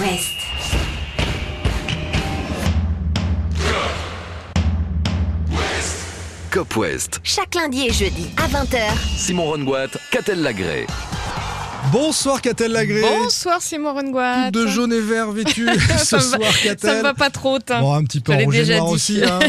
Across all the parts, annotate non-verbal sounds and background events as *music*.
West. Cop West. Chaque lundi et jeudi à 20h. Simon Rongoat, Catel Lagré. Bonsoir Catel Lagré. Bonsoir Simon Rengoat. De jaune et vert vêtu *laughs* ce Ça soir Ça Catel. me va pas trop. Bon, un petit peu en rouge et noir dit. aussi. hein. *laughs*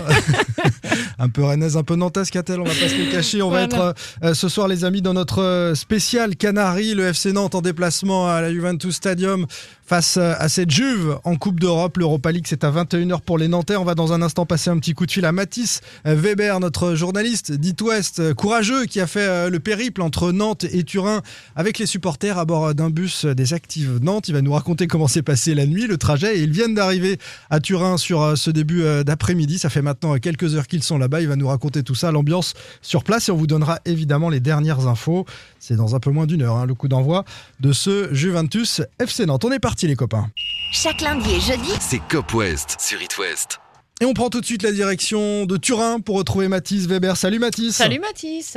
*laughs* un peu rennaise, un peu nantaise, Catel, on va pas se le cacher. On va être euh, ce soir, les amis, dans notre euh, spécial Canary, le FC Nantes en déplacement à la Juventus Stadium face euh, à cette Juve en Coupe d'Europe. L'Europa League, c'est à 21h pour les Nantais. On va dans un instant passer un petit coup de fil à Mathis euh, Weber, notre journaliste d'It West, euh, courageux, qui a fait euh, le périple entre Nantes et Turin avec les supporters à bord d'un bus des Actives Nantes. Il va nous raconter comment s'est passé la nuit, le trajet. Et ils viennent d'arriver à Turin sur euh, ce début euh, d'après-midi. Ça fait maintenant euh, quelques heures qu'ils sont là-bas. Il va nous raconter tout ça, l'ambiance sur place. Et on vous donnera évidemment les dernières infos. C'est dans un peu moins d'une heure, hein, le coup d'envoi de ce Juventus FC Nantes. On est parti, les copains. Chaque lundi et jeudi, C'est Cop West sur It West. Et on prend tout de suite la direction de Turin pour retrouver Mathis Weber. Salut Mathis. Salut Mathis.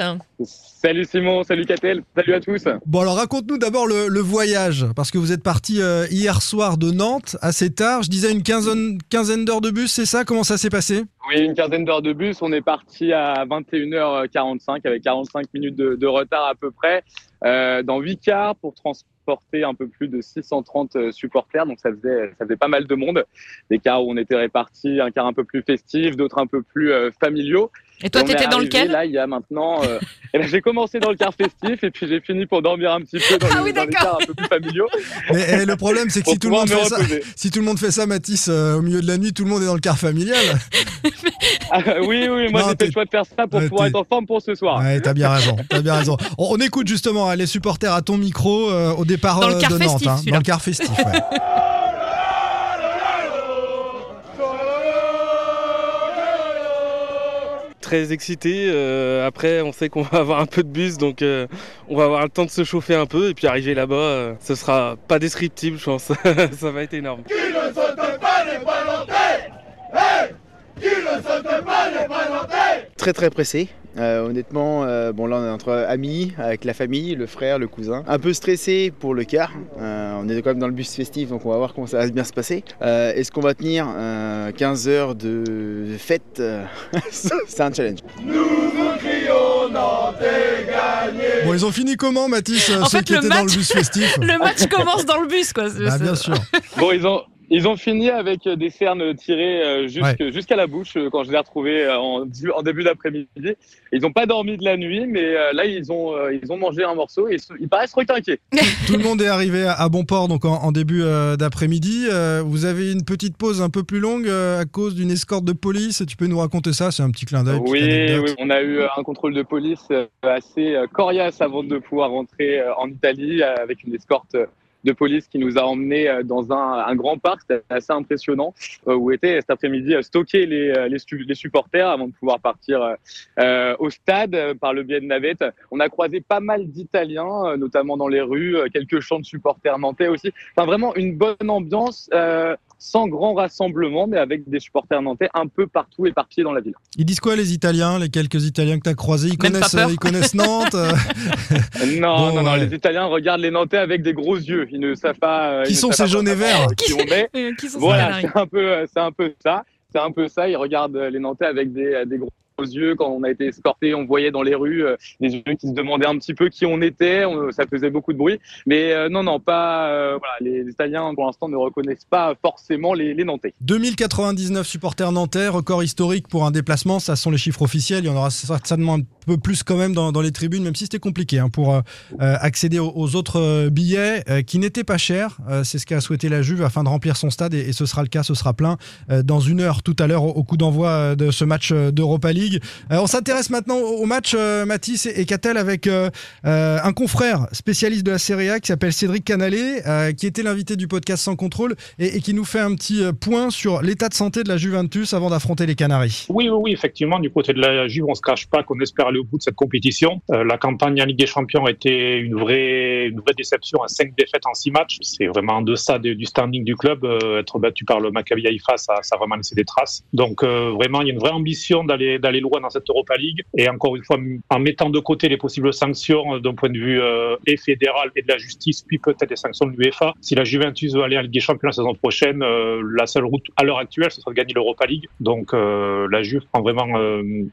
Salut Simon, salut Catel, salut à tous. Bon alors raconte-nous d'abord le, le voyage, parce que vous êtes parti euh, hier soir de Nantes assez tard, je disais une quinzaine, quinzaine d'heures de bus, c'est ça? Comment ça s'est passé? Oui, une quinzaine d'heures de bus, on est parti à 21h45 avec 45 minutes de, de retard à peu près, euh, dans 8 cars pour un peu plus de 630 euh, supporters, donc ça faisait, ça faisait pas mal de monde. Des cars où on était répartis, un car un peu plus festif, d'autres un peu plus euh, familiaux. Et toi, Et t'étais dans lequel Là, il y a maintenant. euh, *laughs* eh ben, j'ai commencé dans le car festif et puis j'ai fini pour dormir un petit peu dans, Ah le- oui, dans les cars un peu plus familiaux *laughs* Mais eh, le problème c'est que si tout, le monde fait ça, si tout le monde fait ça Mathis, euh, au milieu de la nuit, tout le monde est dans le car familial. *laughs* Ah, oui, oui, moi j'ai fait le choix de faire ça pour Ouais, pouvoir être en forme pour ce soir. Ouais, t'as bien raison, t'as bien raison. On, on écoute justement hein, les supporters à ton micro euh, au départ Dans le euh, car de Nantes, festif, hein, dans le car festif. ouais. Très excité. euh, après, on sait qu'on *laughs* va avoir un peu de bus, donc euh, on va avoir le temps de se chauffer un peu. Et puis arriver là-bas, euh, ce sera pas descriptible, je pense. *laughs* Ça va être énorme. très très pressé. Euh, honnêtement, euh, bon là on est entre amis, avec la famille, le frère, le cousin. Un peu stressé pour le car. Euh, on est quand même dans le bus festif, donc on va voir comment ça va bien se passer. Euh, Est-ce qu'on va tenir euh, 15 heures de fête Euh, *laughs* C'est un challenge. Bon, ils ont fini comment Mathis, euh, En ceux fait, qui le étaient dans le match- bus festif *laughs* Le match commence dans le bus, quoi. Bah, bien sûr. Bon, ils ont, ils ont fini avec euh, des cernes tirées euh, jusqu'à la bouche euh, quand je les ai retrouvés en, début d'après-midi. Ils n'ont pas dormi de la nuit, mais là, ils ont, ils ont mangé un morceau et ils, se- ils paraissent requinqués. *laughs* Tout le monde est arrivé à bon port donc en, en début d'après-midi. Vous avez une petite pause un peu plus longue à cause d'une escorte de police. Tu peux nous raconter ça C'est un petit clin d'œil. Oui, on a eu un contrôle de police assez coriace avant de pouvoir rentrer en Italie avec une escorte de police qui nous a emmenés euh, dans un, un grand parc, c'était assez impressionnant, euh, où étaient cet après-midi euh, stockés les, les, les supporters avant de pouvoir partir euh, au stade par le biais de navettes. On a croisé pas mal d'Italiens, notamment dans les rues, quelques chants de supporters nantais aussi. Enfin, vraiment une bonne ambiance, euh, sans grand rassemblement, mais avec des supporters nantais un peu partout éparpillés dans la ville. Ils disent quoi les Italiens, les quelques Italiens que tu as croisés? Ils connaissent, euh, ils connaissent Nantes? *laughs* Non, Bon, non, non, ouais. les Italiens regardent les Nantais avec des gros yeux. Ils ne savent pas. euh, Qui sont ces jaunes et verts? Qui on est. *laughs* Qui sont ces Voilà, c'est un peu, euh, c'est un peu ça. C'est un peu ça. Ils regardent les Nantais avec des, des gros yeux. Quand on a été escorté, on voyait dans les rues euh, des yeux qui se demandaient un petit peu qui on était. Ça faisait beaucoup de bruit. Mais euh, non, non, pas. euh, voilà, les Italiens pour l'instant ne reconnaissent pas forcément les, Nantais. 2099 supporters nantais, record historique pour un déplacement. Ça sont les chiffres officiels. Il y en aura certainement un peu plus quand même dans, les tribunes, même si c'était compliqué hein, pour accéder aux, aux autres billets qui n'étaient pas chers. C'est ce qu'a souhaité la Juve afin de remplir son stade et, ce sera le cas, ce sera plein dans une heure tout à l'heure au, au coup d'envoi de ce match d'Europa League. Euh, on s'intéresse maintenant au, match euh, Mathis et, Catel avec euh, euh, un confrère spécialiste de la Serie A qui s'appelle Cédric Canalé, qui était l'invité du podcast Sans Contrôle et, qui nous fait un petit point sur l'état de santé de la Juventus avant d'affronter les Canaries. Oui, oui, oui, effectivement, du côté de la Juve, on se cache pas qu'on espère aller au bout de cette compétition. La campagne en Ligue des Champions était une vraie, une vraie déception à cinq défaites en six matchs. C'est vraiment en deçà de- du standing du club. Être battu par le Maccabi Haïfa, ça, ça a vraiment laissé des traces. Donc, vraiment, il y a une vraie ambition d'aller, loin dans cette Europa League. Et encore une fois, en mettant de côté les possibles sanctions d'un point de vue et fédéral et de la justice, puis peut-être les sanctions de l'UEFA, si la Juventus veut aller en Ligue des Champions la saison prochaine, la seule route à l'heure actuelle, ce sera de gagner l'Europa League. Donc la Juve prend vraiment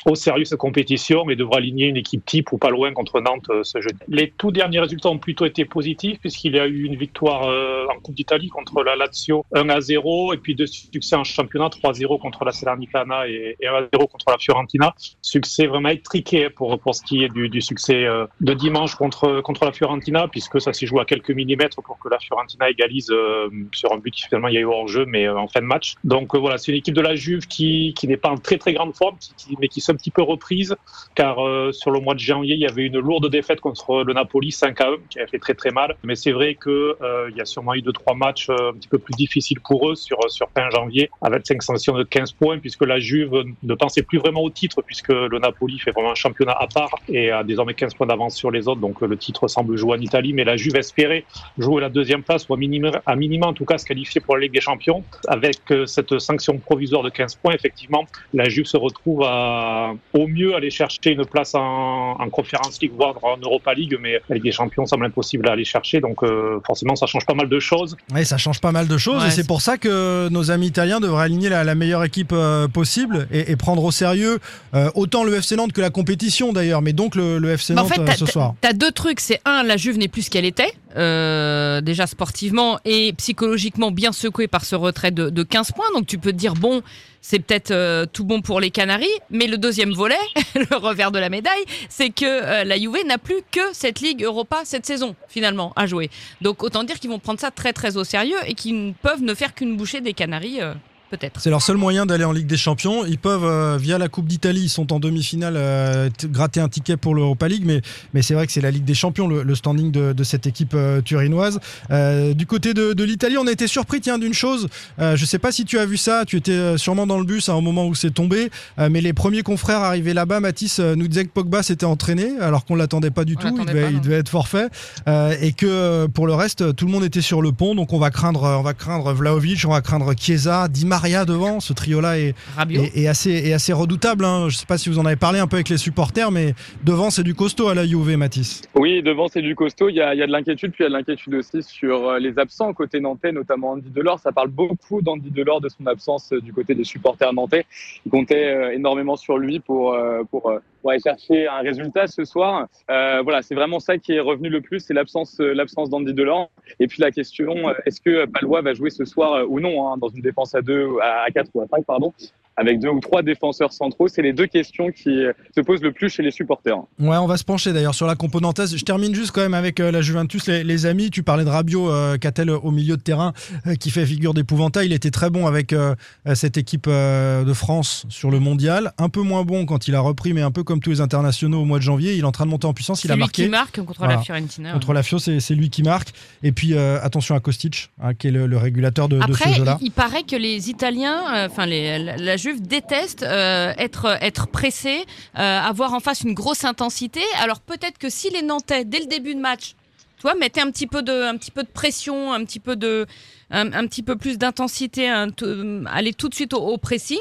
au sérieux cette compétition et devra aligner une équipe type ou pas loin contre Nantes ce jeudi. Les tout derniers résultats ont plutôt été positifs puisqu'il y a eu une victoire en Coupe d'Italie contre la Lazio 1 à 0 et puis deux succès en championnat 3-0 contre la Salernitana et, 1 0 contre la Fiorentina. Succès vraiment étriqué pour, pour ce qui est du, du succès euh, de dimanche contre, contre la Fiorentina puisque ça s'est joué à quelques millimètres pour que la Fiorentina égalise euh, sur un but qui finalement il y a eu hors jeu mais euh, en fin de match. Donc voilà, c'est une équipe de la Juve qui, qui n'est pas en très très grande forme mais qui s'est un petit peu reprise car sur le mois de janvier il y avait une lourde défaite contre le Napoli 5 à 1 qui avait fait très très mal. Mais c'est vrai que il y a sûrement eu deux trois matchs un petit peu plus difficile pour eux sur, sur fin janvier, avec 5 sanctions de 15 points, puisque la Juve ne pensait plus vraiment au titre, puisque le Napoli fait vraiment un championnat à part et a désormais 15 points d'avance sur les autres, donc le titre semble jouer en Italie, mais la Juve espérait jouer la deuxième place, ou à minima, à minima en tout cas se qualifier pour la Ligue des Champions. Avec euh, cette sanction provisoire de 15 points, effectivement, la Juve se retrouve à au mieux aller chercher une place en, en Conference League, voire en Europa League, mais la Ligue des Champions semble impossible à aller chercher, donc euh, forcément ça change pas mal de choses. Oui, ça change pas mal de choses, et c'est pour ça que nos amis italiens devraient aligner la, meilleure équipe euh, possible et, prendre au sérieux euh, autant le FC Nantes que la compétition d'ailleurs, mais donc le, FC bah, Nantes en fait, euh, ce soir. T'as deux trucs, c'est un, la Juve n'est plus ce qu'elle était, déjà sportivement et psychologiquement bien secouée par ce retrait de, de 15 points, donc tu peux te dire bon c'est peut-être euh, tout bon pour les Canaries, mais le deuxième volet, *laughs* le revers de la médaille, c'est que euh, la Juve n'a plus que cette Ligue Europa cette saison finalement à jouer. Donc autant dire qu'ils vont prendre ça très très au sérieux et qu'ils peuvent ne faire qu'une bouchée des Canaries. Peut-être. C'est leur seul moyen d'aller en Ligue des Champions. Ils peuvent, euh, via la Coupe d'Italie, ils sont en demi-finale, euh, gratter un ticket pour l'Europa League, mais, mais c'est vrai que c'est la Ligue des Champions, le, standing de, cette équipe euh, turinoise. du côté de, l'Italie, on a été surpris tiens, d'une chose. je ne sais pas si tu as vu ça, tu étais sûrement dans le bus à un moment où c'est tombé, mais les premiers confrères arrivés là-bas, Mathis nous disait que Pogba s'était entraîné, alors qu'on ne l'attendait pas du tout, il devait, il devait, être forfait, et que pour le reste, tout le monde était sur le pont, donc on va craindre, on va craindre Vlaovic, on va craindre Chiesa, Di Maria devant. Ce trio-là est, est, assez, est assez redoutable. Hein. Je ne sais pas si vous en avez parlé un peu avec les supporters, mais devant, c'est du costaud à la Juve, Mathis. Oui, devant, c'est du costaud. Il y, a, il y a de l'inquiétude, puis il y a de l'inquiétude aussi sur euh, les absents côté nantais, notamment Andy Delors. Ça parle beaucoup d'Andy Delors, de son absence euh, du côté des supporters nantais. Il comptait euh, énormément sur lui pour, pour, pour aller chercher un résultat ce soir. voilà, c'est vraiment ça qui est revenu le plus, c'est l'absence l'absence d'Andy Delors. Et puis la question, est-ce que Palois va jouer ce soir ou non hein, dans une défense à deux, à à 4 ou à 5, pardon, avec deux ou trois défenseurs centraux? C'est les deux questions qui se posent le plus chez les supporters. Ouais, on va se pencher d'ailleurs sur la componentaise. Je termine juste quand même avec euh, la Juventus, les, amis. Tu parlais de Rabiot, euh, Catel au milieu de terrain, euh, qui fait figure d'épouvantail. Il était très bon avec cette équipe de France sur le mondial. Un peu moins bon quand il a repris, mais un peu comme tous les internationaux au mois de janvier. Il est en train de monter en puissance. Il a marqué. qui marque contre la Fiorentina. Contre la Fio, c'est lui qui marque. Et puis attention à Kostic, hein, qui est le, régulateur de, ce jeu-là. Il, il, paraît que les Italiens, enfin la, la Juve déteste euh, être être pressé, euh, avoir en face une grosse intensité. Alors peut-être que si les Nantais dès le début de match, toi, mettaient un petit peu de un petit peu de pression, un petit peu de un, petit peu plus d'intensité, aller tout de suite au pressing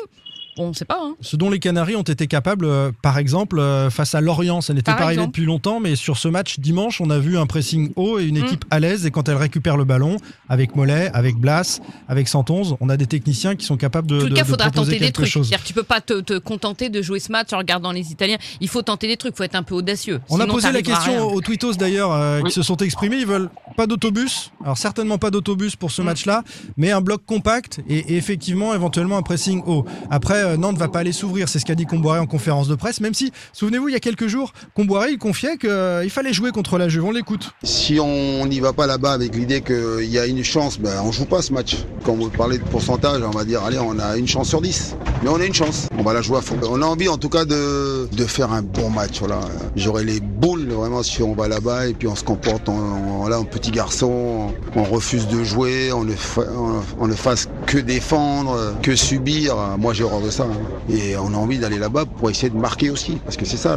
on ne sait pas. Hein. Ce dont les Canaries ont été capables, euh, par exemple, euh, face à Lorient, ça n'était pas arrivé depuis longtemps, mais sur ce match dimanche, on a vu un pressing haut et une mm. équipe à l'aise. Et quand elle récupère le ballon, avec Mollet, avec Blas, avec 111, on a des techniciens qui sont capables de. En tout cas, il faudra tenter des trucs. Chose. Tu peux pas te, contenter de jouer ce match en regardant les Italiens. Il faut tenter des trucs, il faut être un peu audacieux. On a posé la question aux Twittos d'ailleurs, euh, qui se sont exprimés. Ils veulent pas d'autobus. Alors certainement pas d'autobus pour ce mm. match-là, mais un bloc compact et, et, effectivement éventuellement un pressing haut. Après, Nantes va pas aller sous c'est ce qu'a dit Comboiré en conférence de presse, même si, souvenez-vous, il y a quelques jours, Comboiré, il confiait qu'il euh, fallait jouer contre la Juve. On l'écoute. Si on n'y va pas là-bas avec l'idée qu'il y a une chance, ben, on joue pas ce match. Quand vous parlez de pourcentage, on va dire, allez, on a une chance sur 10. Mais on a une chance. On va la jouer à fond. On a envie, en tout cas, de, de faire un bon match. Voilà. J'aurais les boules, vraiment, si on va là-bas et puis on se comporte en, là, en petit garçon. On refuse de jouer, on ne, on ne fasse que défendre, que subir. Moi, j'ai horreur de ça. hein. Et on a envie d'aller là-bas pour essayer de marquer aussi, parce que c'est ça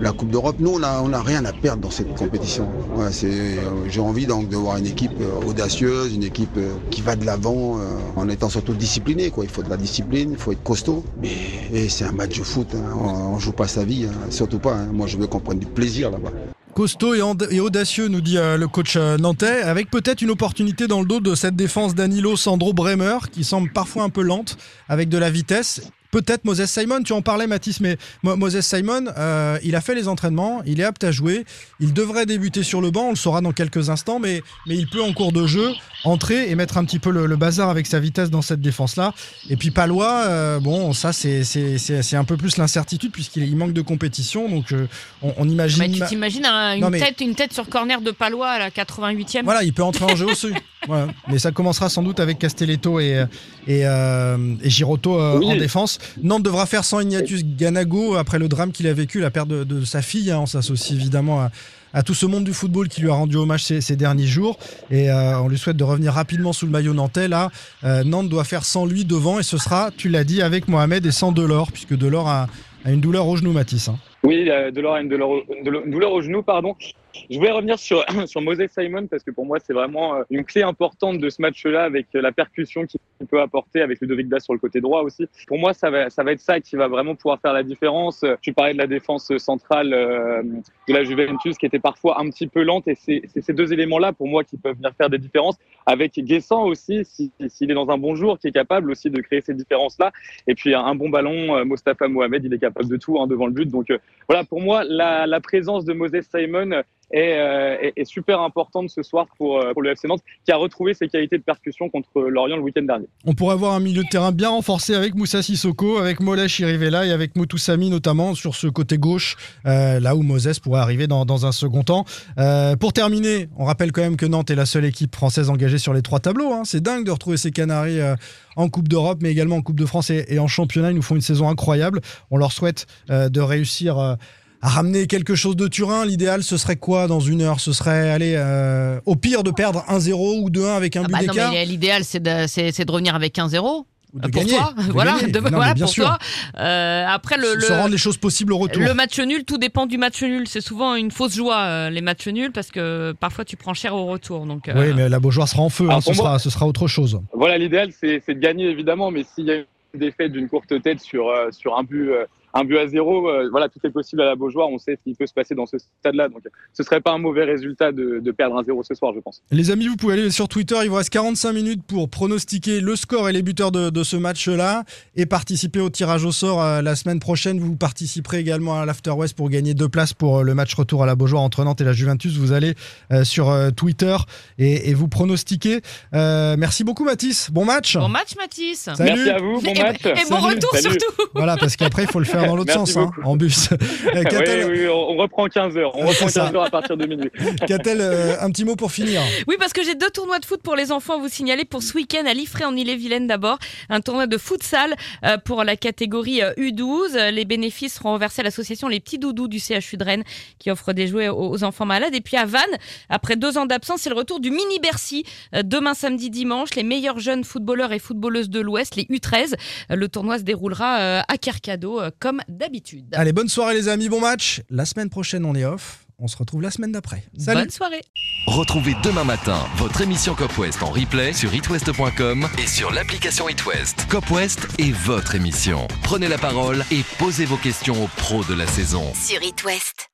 la, Coupe d'Europe. Nous, on a, rien à perdre dans cette compétition. Ouais, euh, j'ai envie donc de voir une équipe euh, audacieuse, une équipe euh, qui va de l'avant, en étant surtout disciplinée. Quoi. Il faut de la discipline, il faut être costaud. Mais et c'est un match de foot. hein. On, joue pas sa vie, hein. surtout pas. Moi, je veux qu'on prenne du plaisir là-bas. Costaud et, audacieux, nous dit euh, le coach euh, nantais, avec peut-être une opportunité dans le dos de cette défense Danilo Sandro Bremer, qui semble parfois un peu lente, avec de la vitesse. Peut-être Moses Simon, tu en parlais Mathis, mais Mo- Moses Simon, euh, il a fait les entraînements, il est apte à jouer, il devrait débuter sur le banc, on le saura dans quelques instants, mais, mais il peut en cours de jeu entrer et mettre un petit peu le, le bazar avec sa vitesse dans cette défense-là. Et puis Palois, euh, bon, ça c'est- c'est c'est- c'est un peu plus l'incertitude puisqu'il il manque de compétition, donc euh, on, on imagine... Mais tu t'imagines un- une, Non, mais- tête, une tête sur corner de Palois à la 88e Voilà, il peut entrer en jeu aussi. *laughs* Voilà. Mais ça commencera sans doute avec Castelletto et, et, euh, et Girotto euh, Oui. en défense. Nantes devra faire sans Ignatius Ganago après le drame qu'il a vécu, la perte de, de sa fille. hein. On s'associe évidemment à, à tout ce monde du football qui lui a rendu hommage ces, ces derniers jours. Et euh, on lui souhaite de revenir rapidement sous le maillot nantais. Là, euh, Nantes doit faire sans lui devant et ce sera, tu l'as dit, avec Mohamed et sans Delors, puisque Delors a, une douleur au genou, Matisse. hein. Oui, euh, Delors a une douleur, au- douleur au genou, pardon. Je voulais revenir sur, *clears throat* sur Moses Simon parce que pour moi, c'est vraiment euh, une clé importante de ce match-là avec euh, la percussion qu'il peut apporter avec Ludovic Blas sur le côté droit aussi. Pour moi, ça va, ça va être ça qui va vraiment pouvoir faire la différence. Tu parlais de la défense centrale euh, de la Juventus qui était parfois un petit peu lente et c'est ces deux éléments-là pour moi qui peuvent venir faire des différences avec Guessant aussi, si- s'il est dans un bon jour, qui est capable aussi de créer ces différences-là. Et puis un bon ballon, Mostafa Mohamed, il est capable de tout hein, devant le but. Donc voilà, pour moi, la, la présence de Moses Simon est, euh, est, est super importante ce soir pour, euh, le FC Nantes, qui a retrouvé ses qualités de percussion contre Lorient le week-end dernier. On pourrait avoir un milieu de terrain bien renforcé avec Moussa Sissoko, avec Molesh Chirivella et avec Moutoussami notamment sur ce côté gauche, euh, là où Moses pourrait arriver dans, un second temps. Euh, pour terminer, on rappelle quand même que Nantes est la seule équipe française engagée sur les trois tableaux. hein. C'est dingue de retrouver ces Canaries en Coupe d'Europe, mais également en Coupe de France et, et en championnat. Ils nous font une saison incroyable. On leur souhaite de réussir. À ramener quelque chose de Turin, l'idéal ce serait quoi dans une heure? Ce serait aller euh, au pire de perdre 1-0 ou 2-1 avec un Ah but bah d'écart? mais l'idéal, c'est de, c'est- c'est de revenir avec 1-0. Ou de pour gagner, toi, de voilà, de- Non, voilà bien pour sûr. toi. Euh, après le, se le- rendre les choses possibles au retour. Le match nul, tout dépend du match nul. C'est souvent une fausse joie, euh, les matchs nuls, parce que parfois tu prends cher au retour. Donc, euh, Oui, mais la Beaujoire sera en feu, hein, ce, pour moi- sera, ce sera autre chose. Voilà, l'idéal, c'est c'est de gagner évidemment, mais s'il y a une défaite d'une courte tête sur, euh, sur un but. Un but à zéro, euh, voilà, tout est possible à la Beaujoire. On sait ce qui peut se passer dans ce stade-là. Donc, ce serait pas un mauvais résultat de, de perdre un zéro ce soir, je pense. Les amis, vous pouvez aller sur Twitter, il vous reste 45 minutes pour pronostiquer le score et les buteurs de, de ce match-là et participer au tirage au sort euh, la semaine prochaine. Vous participerez également à l'After West pour gagner deux places pour euh, le match retour à la Beaujoire entre Nantes et la Juventus. Vous allez euh, sur euh, Twitter et, et vous pronostiquez. Euh, merci beaucoup Mathis, bon match bon match, Mathis. Salut. Merci à vous, bon et, match. et bon Salut. retour Salut. surtout. Voilà, parce qu'après il faut le faire dans l'autre sens, hein, en bus. *laughs* Euh, oui, oui, on reprend 15 heures. On *laughs* reprend c'est ça. 15 heures à partir de minuit. *laughs* Catel, euh, un petit mot pour finir. Oui, parce que j'ai deux tournois de foot pour les enfants à vous signaler pour ce week-end à Liffré en Ille-et-Vilaine d'abord. Un tournoi de futsal euh, pour la catégorie euh, U12. Les bénéfices seront reversés à l'association Les Petits Doudous du CHU de Rennes qui offre des jouets aux aux enfants malades. Et puis à Vannes, après deux ans d'absence, c'est le retour du mini Bercy. Euh, Demain, samedi, dimanche, les meilleurs jeunes footballeurs et footballeuses de l'Ouest, les U13. Euh, Le tournoi se déroulera euh, à Carcado euh, comme d'habitude. Allez, bonne soirée les amis, bon match. La semaine prochaine, on est off. On se retrouve la semaine d'après. Salut. Bonne soirée. Retrouvez demain matin votre émission Cop West en replay sur itwest.com et sur l'application itwest. Cop West est votre émission. Prenez la parole et posez vos questions aux pros de la saison. Sur It West.